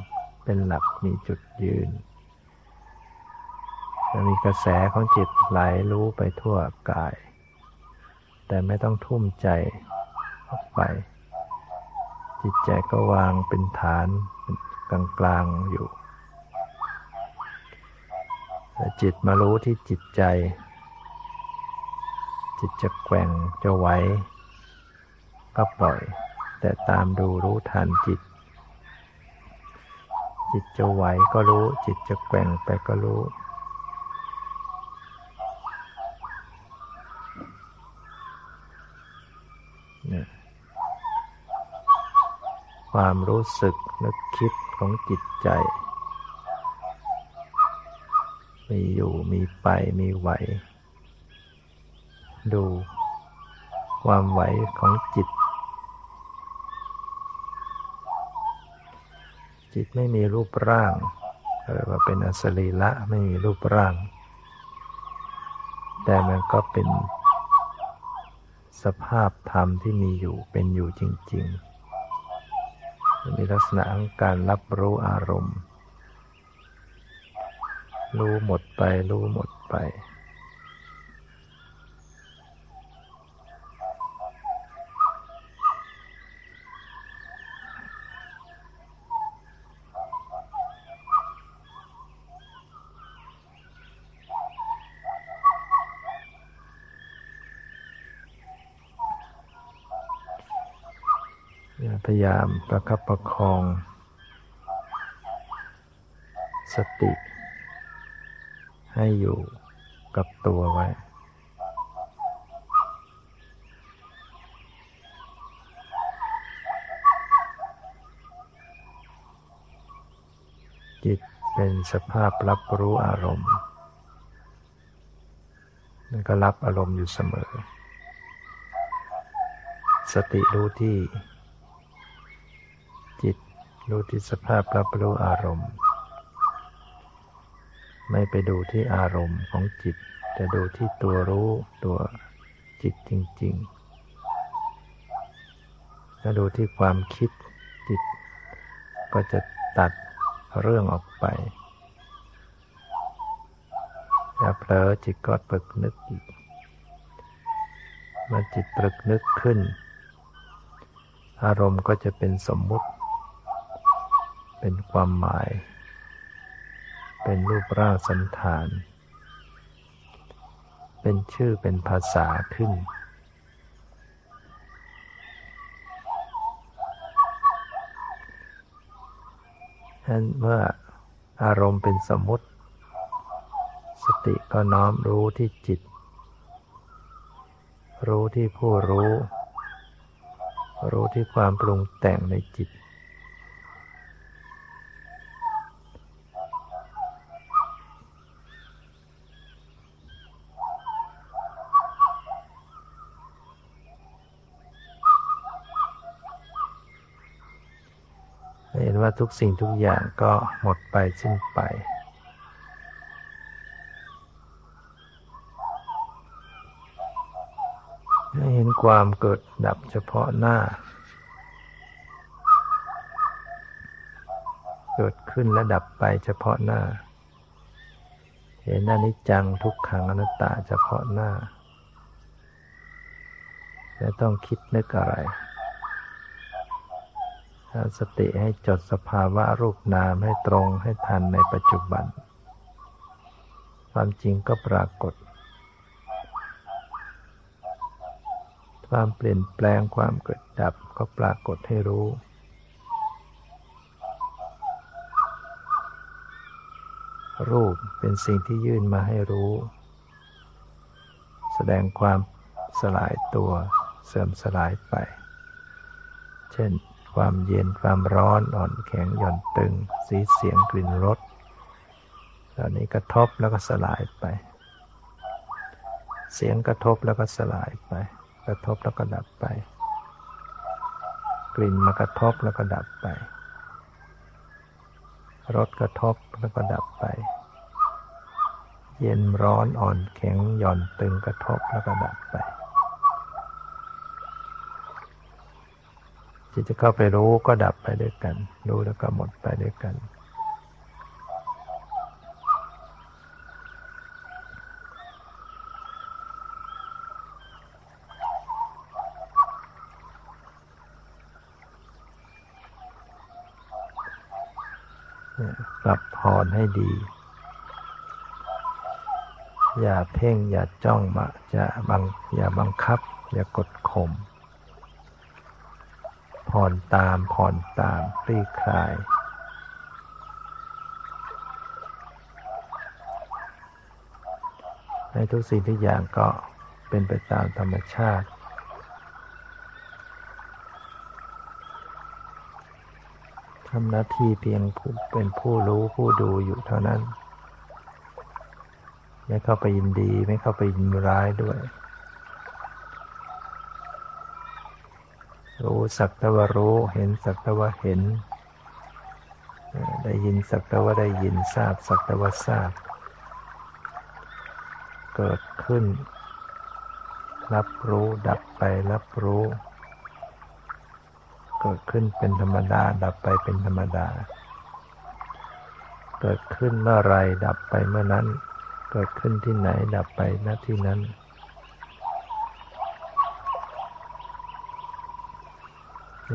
เป็นหลักมีจุดยืนจะมีกระแสของจิตไหลรู้ไปทั่วกาย แต่ไม่ต้องทุ่มใจออกไป จิตใจก็วางเป็นฐานกลางๆอยู่ จิตมารู้ที่จิตใจ จิตจะแกว่งจะไหวก็ปล่อย แต่ตามดูรู้ทันจิต จิตจะไหวก็รู้ จิตจะแกว่งไปก็รู้ความรู้สึกนึกคิดของจิตใจ มีอยู่มีไปมีไหว ดูความไหวของจิต จิตไม่มีรูปร่างเรียกว่าเป็นอสรีละไม่มีรูปร่าง แต่มันก็เป็นสภาพธรรมที่มีอยู่เป็นอยู่จริง ๆ มีลักษณะของการรับรู้อารมณ์ รู้หมดไป รู้หมดไป พยายามประคับประคอง สติ ให้อยู่กับตัวไว้ จิตเป็นสภาพรับรู้อารมณ์มันก็รับอารมณ์อยู่เสมอ สติรู้ที่ จิตรู้ที่สภาพรับรู้อารมณ์ ไม่ไปดูที่อารมณ์ของจิต แต่ดูที่ตัวรู้ตัวจิตจริงๆถ้าดูที่ความคิดจิต ก็จะตัดเรื่องออกไปถ้าเผลอจิตก็ปรึกนึกอีกเมื่อจิตปรึกนึกขึ้น อารมณ์ก็จะเป็นสมมุติ เป็นความหมาย เป็นรูปร่างสันฐาน เป็นชื่อเป็นภาษาขึ้น ฉะนั้นเมื่ออารมณ์เป็นสมมติ สติก็น้อมรู้ที่จิต รู้ที่ผู้รู้ รู้ที่ความปรุงแต่งในจิต ว่าทุกสิ่งทุกอย่างก็หมดไปสิ้นไป ให้เห็นความเกิดดับเฉพาะหน้า เกิดขึ้นและดับไปเฉพาะหน้า เห็นอนิจจังทุกขังอนัตตาเฉพาะหน้าไม่ต้องคิดนึกอะไร สติให้จดสภาวะรูปนามให้ตรงให้ทันในปัจจุบัน ความจริงก็ปรากฏ ความเปลี่ยนแปลงความเกิดดับก็ปรากฏให้รู้รูปเป็นสิ่งที่ยื่นมาให้รู้ แสดงความสลายตัวเสื่อมสลายไป เช่น ความเย็นความร้อนอ่อนแข็งหย่อนตึง สีเสียงกลิ่นรสเหล่านี้กระทบแล้วก็สลายไป เสียงกระทบแล้วก็สลายไป กระทบแล้วก็ดับไป กลิ่นมากระทบแล้วก็ดับไปรสกระทบแล้วก็ดับไป เย็นร้อนอ่อนแข็งหย่อนตึงกระทบแล้วก็ดับไป ที่จะเข้าไปรู้ก็ดับไปด้วยกัน รู้แล้วก็หมดไปด้วยกัน ปรับพรให้ดี อย่าเพ่งอย่าจ้องมาจะบังอย่าบังคับ อย่ากดข่ม ผ่อนตามผ่อนตามคลี่คลายในทุกสิ่งทุกอย่างก็เป็นไปตามธรรมชาติ ทำหน้าที่เพียงเป็นผู้รู้ผู้ดูอยู่เท่านั้น ไม่เข้าไปยินดีไม่เข้าไปยินร้ายด้วย รู้สักตว่ารู้ เห็นสักตว่าเห็น ได้ยินสักตว่าได้ยินทราบสักตว่าทราบ เกิดขึ้น รับรู้ดับไปรับรู้ เกิดขึ้นเป็นธรรมดา ดับไปเป็นธรรมดา เกิดขึ้นเมื่อไรดับไปเมื่อนั้น เกิดขึ้นที่ไหนดับไปณที่นั้น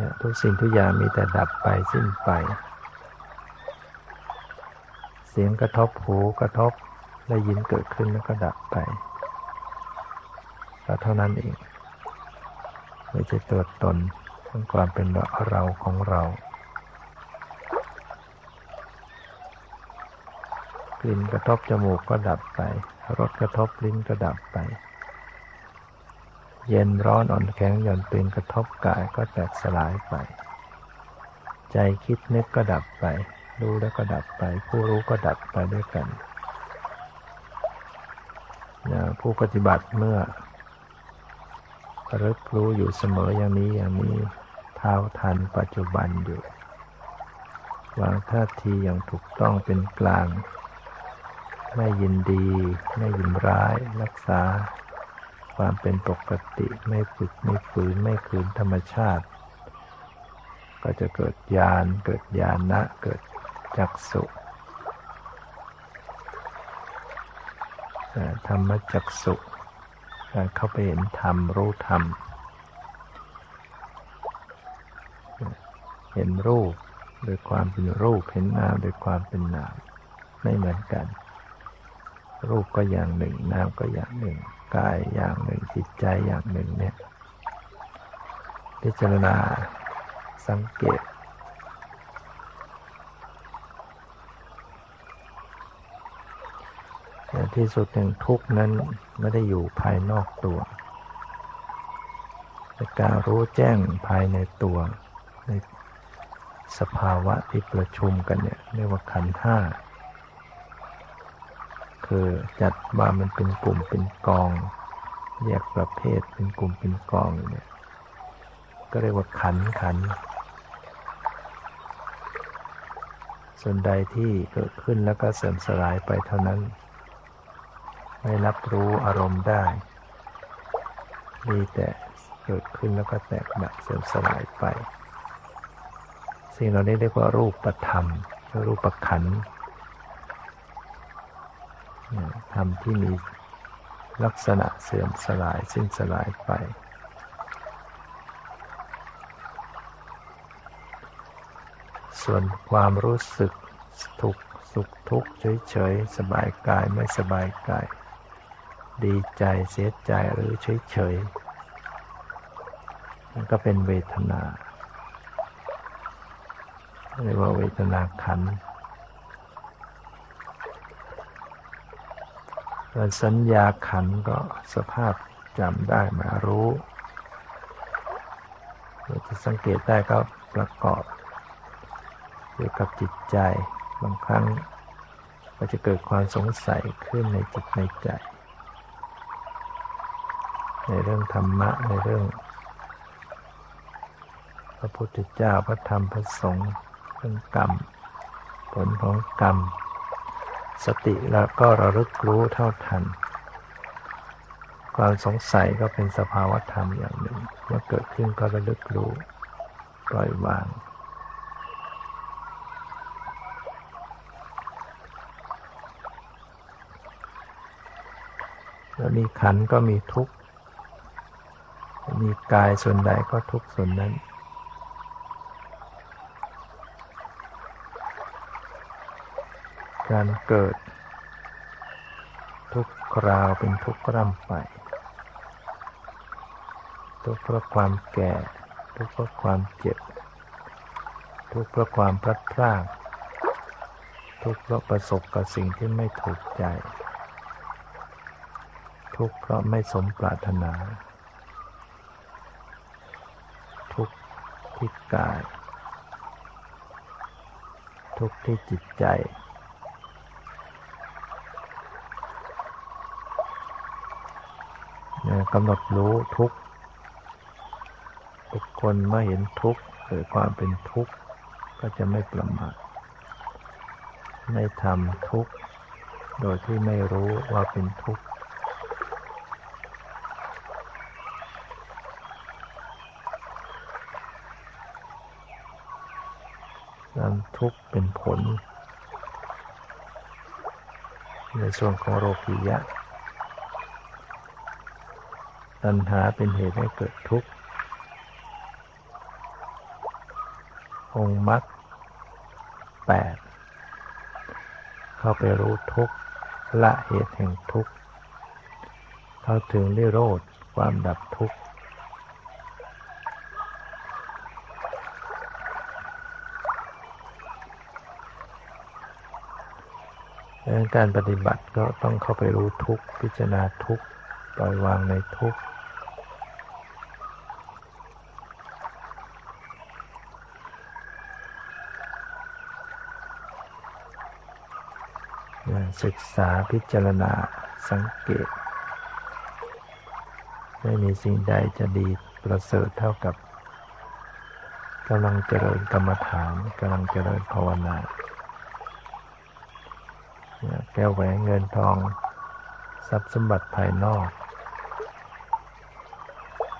เนี่ยทุกสิ่งทุกอย่างมีแต่ดับไปสิ้นไป เสียงกระทบหูกระทบได้ยินเกิดขึ้นแล้วก็ดับไปก็เท่านั้นเองไม่ใช่ตัวตนของความเป็นเราของเรากลิ่นกระทบจมูกก็ดับไป รสกระทบลิ้นก็ดับไป เย็นร้อนอ่อนแข็งหย่อนตึงกระทบกายก็แตกสลายไป ใจคิดนึกก็ดับไป รู้แล้วก็ดับไป ผู้รู้ก็ดับไปด้วยกันผู้ปฏิบัติเมื่อรึกรู้อยู่เสมออย่างนี้อย่างนี้เท้าทันปัจจุบันอยู่วางท่าทีอย่างถูกต้องเป็นกลาง ไม่ยินดี ไม่ยินร้าย รักษา ความเป็นปกติไม่ฝึกไม่ฝืนไม่คืนธรรมชาติ ก็จะเกิดญาณเกิดญาณะเกิดจักสุธรรมจักสุการเข้าไปเห็นธรรมรู้ธรรม เห็นรูปโดยความเป็นรูปเห็นนามโดยความเป็นนาม ไม่เหมือนกัน รูปก็อย่างหนึ่ง นามก็อย่างหนึ่ง กายอย่างหนึ่งจิตใจอย่างหนึ่งเนี่ยพิจารณาสังเกตแต่ที่สุดหนึ่งทุกนั้นไม่ได้อยู่ภายนอกตัว แต่การรู้แจ้งภายในตัว ในสภาวะที่ประชุมกันเนี่ยเรียกว่าขันห้า คือจัดว่ามันเป็นกลุ่มเป็นกอง แยกประเภทเป็นกลุ่มเป็นกองเนี่ย ก็เรียกว่าขันขัน ส่วนใดที่เกิดขึ้นแล้วก็เสื่อมสลายไปเท่านั้น ไม่รับรู้อารมณ์ได้ มีแต่เกิดขึ้นแล้วก็แตกดับเสื่อมสลายไป สิ่งเหล่านี้เรียกว่ารูปธรรมรูปขันธ์ ธรรมที่มีลักษณะเสื่อมสลายสิ้นสลายไป ส่วนความรู้สึกทุกสุขทุกข์เฉยๆ สบายกายไม่สบายกาย ดีใจเสียใจหรือเฉยๆมันก็เป็นเวทนาเรียกว่าเวทนาขัน ส่วนสัญญาขันก็สภาพจำได้มารู้เราจะสังเกตได้ก็ประกอบเกี่ยวกับจิตใจ บางครั้งก็จะเกิดความสงสัยขึ้นในจิตในใจ ในเรื่องธรรมะในเรื่อง พระพุทธเจ้าพระธรรมพระสงฆ์เรื่องกรรม ผลของกรรม สติแล้วก็ระลึกรู้เท่าทัน ความสงสัยก็เป็นสภาวะธรรมอย่างหนึ่ง เมื่อเกิดขึ้นก็ระลึกรู้ ปล่อยวาง แล้วมีขันก็มีทุกข์ มีกายส่วนใดก็ทุกส่วนนั้น การเกิด ทุกคราวเป็นทุกข์ร่ำไป ทุกข์เพราะความแก่ ทุกข์เพราะความเจ็บ ทุกข์เพราะความพลัดพรากทุกข์เพราะประสบกับสิ่งที่ไม่ถูกใจ ทุกข์เพราะไม่สมปรารถนา ทุกข์ที่กาย ทุกข์ที่จิตใจ กำหนดรู้ทุกทุกคนเมื่อเห็นทุกข์หรือความเป็นทุกข์ก็จะไม่ประมาทไม่ทำทุกข์โดยที่ไม่รู้ว่าเป็นทุกข์ความทุกข์เป็นผล ในส่วนของโรกิยะ ตัณหาเป็นเหตุให้เกิดทุกข์ องค์มรรคแปดเข้าไปรู้ทุกข์ ละเหตุแห่งทุกข์เข้าถึงนิโรธความดับทุกข์การปฏิบัติก็ต้องเข้าไปรู้ทุกพิจารณาทุกปล่อยวางในทุกข์ ศึกษาพิจารณาสังเกต ไม่มีสิ่งใดจะดีประเสริฐเท่ากับกำลังเจริญกรรมฐานกำลังเจริญภาวนาแก้วแหวนเงินทอง ทรัพย์สมบัติภายนอก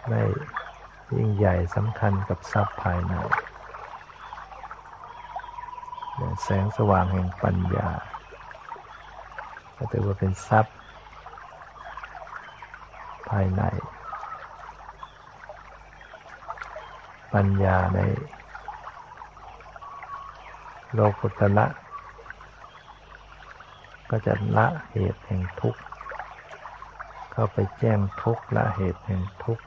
ไม่ยิ่งใหญ่สำคัญกับทรัพย์ภายในแสงสว่างแห่งปัญญา ก็ถือว่าเป็นทรัพย์ ภายใน ปัญญาใน โลกุตละ ก็จะละเหตุแห่งทุกข์ เข้าไปแจ้งทุกข์ละเหตุแห่งทุกข์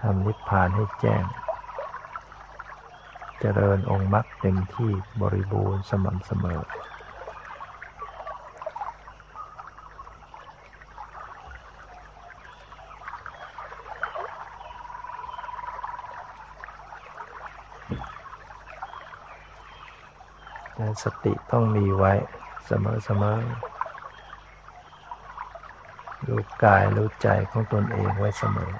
ทำนิพพานให้แจ้ง เจริญองค์มรรคเต็มที่บริบูรณ์สม่ำเสมอ สติต้องมีไว้เสมอเสมอรู้กายรู้ใจของตนเองไว้เสมอ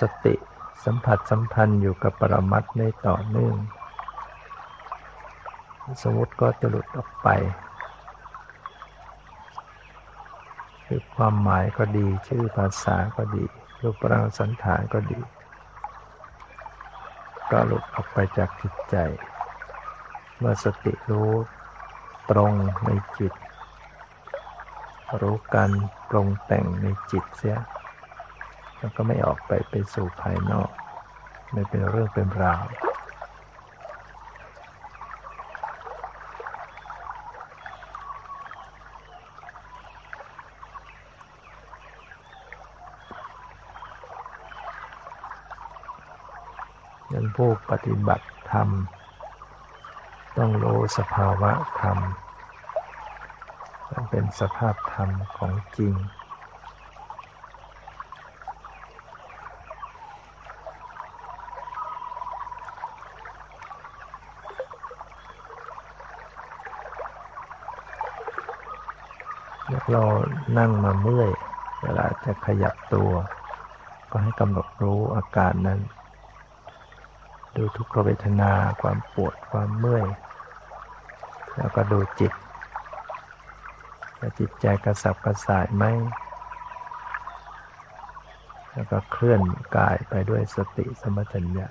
สติสัมผัสสัมพันธ์อยู่กับปรมัตในต่อเนื่อง สมมติก็จะหลุดออกไป คือความหมายก็ดี ชื่อภาษาก็ดี รูปร่างสันฐานก็ดี ก็หลุดออกไปจากจิตใจ เมื่อสติรู้ตรงในจิต รู้การปรุงแต่งในจิตเสีย แล้วก็ไม่ออกไปไปสู่ภายนอก ไม่เป็นเรื่องเป็นราวยันผู้ปฏิบัติธรรม ต้องรู้สภาวะธรรมมันเป็นสภาพธรรมของจริงเรานั่งมาเมื่อย เวลาจะ ขยับตัว ก็ให้กำหนดรู้อาการนั้น ดูทุกขเวทนาความปวดความเมื่อย แล้วก็ดูจิตจิตใจกระสับกระส่ายไหมแล้วก็เคลื่อนกายไปด้วยสติสมัชัญญา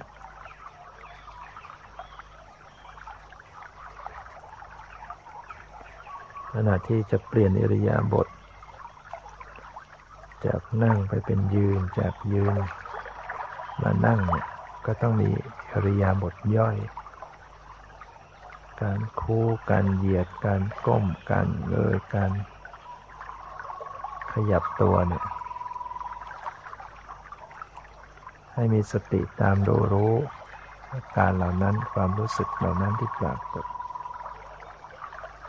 ขณะที่จะเปลี่ยนอิริยาบถ จากนั่งไปเป็นยืนจากยืน มานั่งเนี่ยก็ต้องมีอริยาบถย่อย การคู่การเหยียดการก้มการเงยการ ขยับตัวเนี่ย ให้มีสติตามดูรู้อาการเหล่านั้นความรู้สึกเหล่านั้นที่ปรากฏ